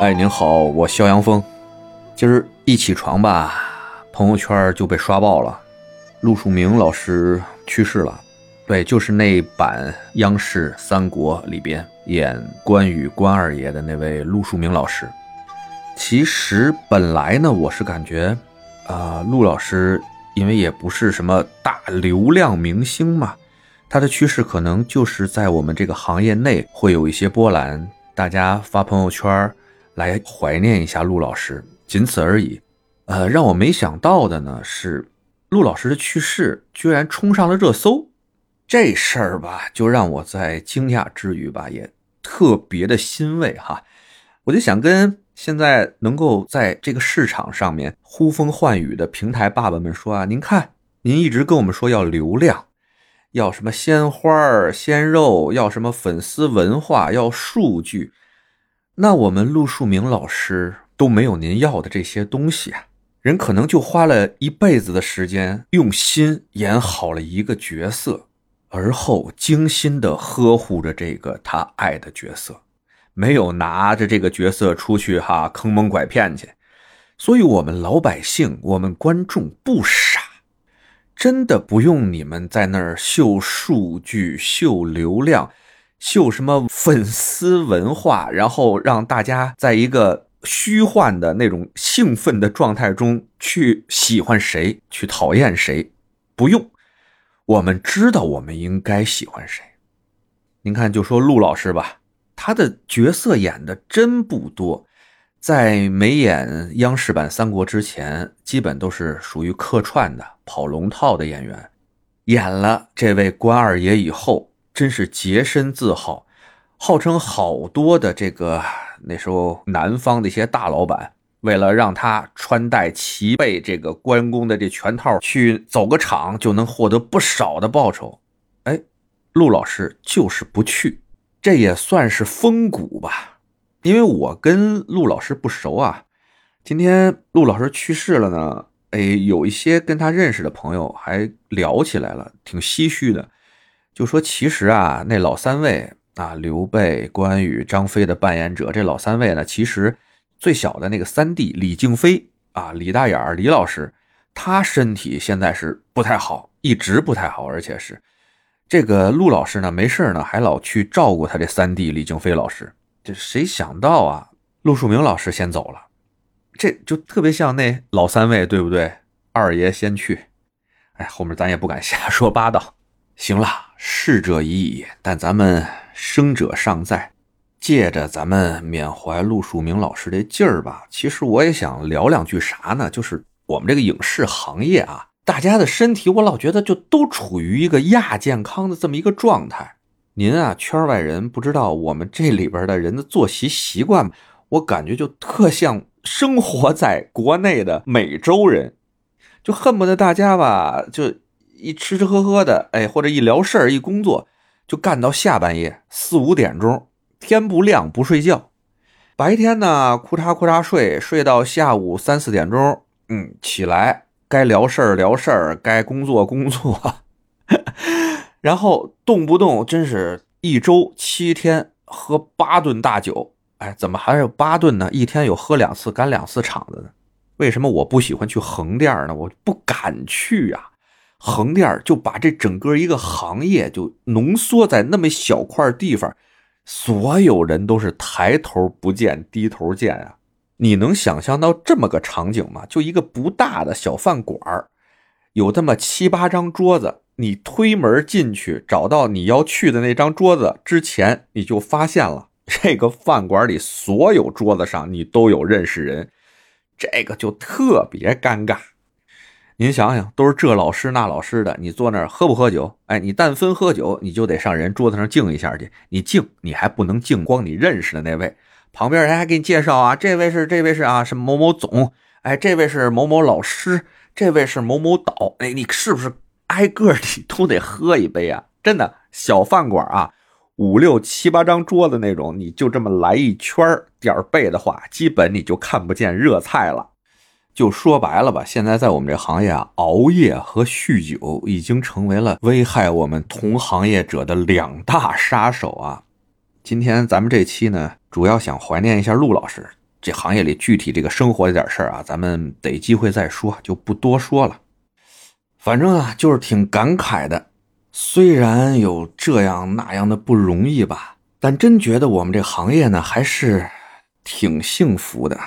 哎，您好，我肖阳峰。今儿一起床吧，朋友圈就被刷爆了，陆树铭老师去世了。对，就是那版央视《三国》里边演关羽关二爷的那位陆树铭老师。其实本来呢，我是感觉，啊，陆老师因为也不是什么大流量明星嘛，他的去世可能就是在我们这个行业内会有一些波澜，大家发朋友圈。来怀念一下陆老师，仅此而已。呃，让我没想到的呢是，陆老师的去世居然冲上了热搜。这事儿吧，就让我在惊讶之余吧，也特别的欣慰哈。我就想跟现在能够在这个市场上面呼风唤雨的平台爸爸们说啊，您看，您一直跟我们说要流量，要什么鲜花鲜肉，要什么粉丝文化，要数据。那我们陆树铭老师都没有您要的这些东西啊，人可能就花了一辈子的时间，用心演好了一个角色，而后精心的呵护着这个他爱的角色，没有拿着这个角色出去哈坑蒙拐骗去，所以我们老百姓，我们观众不傻，真的不用你们在那儿秀数据、秀流量。秀什么粉丝文化，然后让大家在一个虚幻的那种兴奋的状态中去喜欢谁，去讨厌谁，不用。我们知道我们应该喜欢谁。您看，就说陆老师吧，他的角色演的真不多，在没演央视版《三国》之前，基本都是属于客串的、跑龙套的演员。演了这位关二爷以后。真是洁身自好，号称好多的这个那时候南方的一些大老板，为了让他穿戴齐备这个关公的这全套去走个场，就能获得不少的报酬。哎，陆老师就是不去，这也算是风骨吧。因为我跟陆老师不熟啊，今天陆老师去世了呢，哎，有一些跟他认识的朋友还聊起来了，挺唏嘘的。就说其实啊，那老三位啊，刘备、关羽、张飞的扮演者，这老三位呢，其实最小的那个三弟李靖飞啊，李大眼儿李老师，他身体现在是不太好，一直不太好，而且是这个陆老师呢，没事呢，还老去照顾他这三弟李靖飞老师。这谁想到啊，陆树铭老师先走了，这就特别像那老三位，对不对？二爷先去，哎，后面咱也不敢瞎说八道。行了，逝者已矣，但咱们生者尚在。借着咱们缅怀陆树铭老师这劲儿吧，其实我也想聊两句啥呢？就是我们这个影视行业啊，大家的身体，我老觉得就都处于一个亚健康的这么一个状态。您啊，圈外人不知道我们这里边的人的作息习惯，我感觉就特像生活在国内的美洲人，就恨不得大家吧，就。一吃吃喝喝的，哎，或者一聊事儿，一工作，就干到下半夜四五点钟，天不亮不睡觉。白天呢，哭嚓哭嚓睡，睡到下午三四点钟，嗯，起来该聊事儿聊事儿，该工作工作，然后动不动真是一周七天喝八顿大酒，哎，怎么还有八顿呢？一天有喝两次干两次场子的。为什么我不喜欢去横店呢？我不敢去呀。横店就把这整个一个行业就浓缩在那么小块地方，所有人都是抬头不见低头见啊！你能想象到这么个场景吗？就一个不大的小饭馆有这么七八张桌子，你推门进去，找到你要去的那张桌子之前，你就发现了这个饭馆里所有桌子上你都有认识人，这个就特别尴尬。您想想，都是这老师那老师的，你坐那儿喝不喝酒？哎，你但分喝酒，你就得上人桌子上敬一下去。你敬，你还不能敬光你认识的那位，旁边人还给你介绍啊，这位是这位是啊，是某某总，哎，这位是某某老师，这位是某某导，哎，你是不是挨个你都得喝一杯啊？真的，小饭馆啊，五六七八张桌子那种，你就这么来一圈点儿背的话，基本你就看不见热菜了。就说白了吧，现在在我们这行业啊，熬夜和酗酒已经成为了危害我们同行业者的两大杀手啊。今天咱们这期呢，主要想怀念一下陆老师，这行业里具体这个生活的点事儿啊，咱们得机会再说，就不多说了。反正啊，就是挺感慨的。虽然有这样那样的不容易吧，但真觉得我们这行业呢，还是挺幸福的。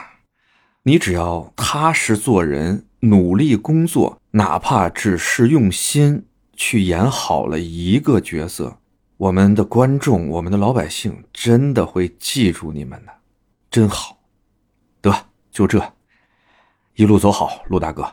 你只要踏实做人，努力工作，哪怕只是用心去演好了一个角色，我们的观众、我们的老百姓真的会记住你们的，真好。得，就这，一路走好，陆大哥。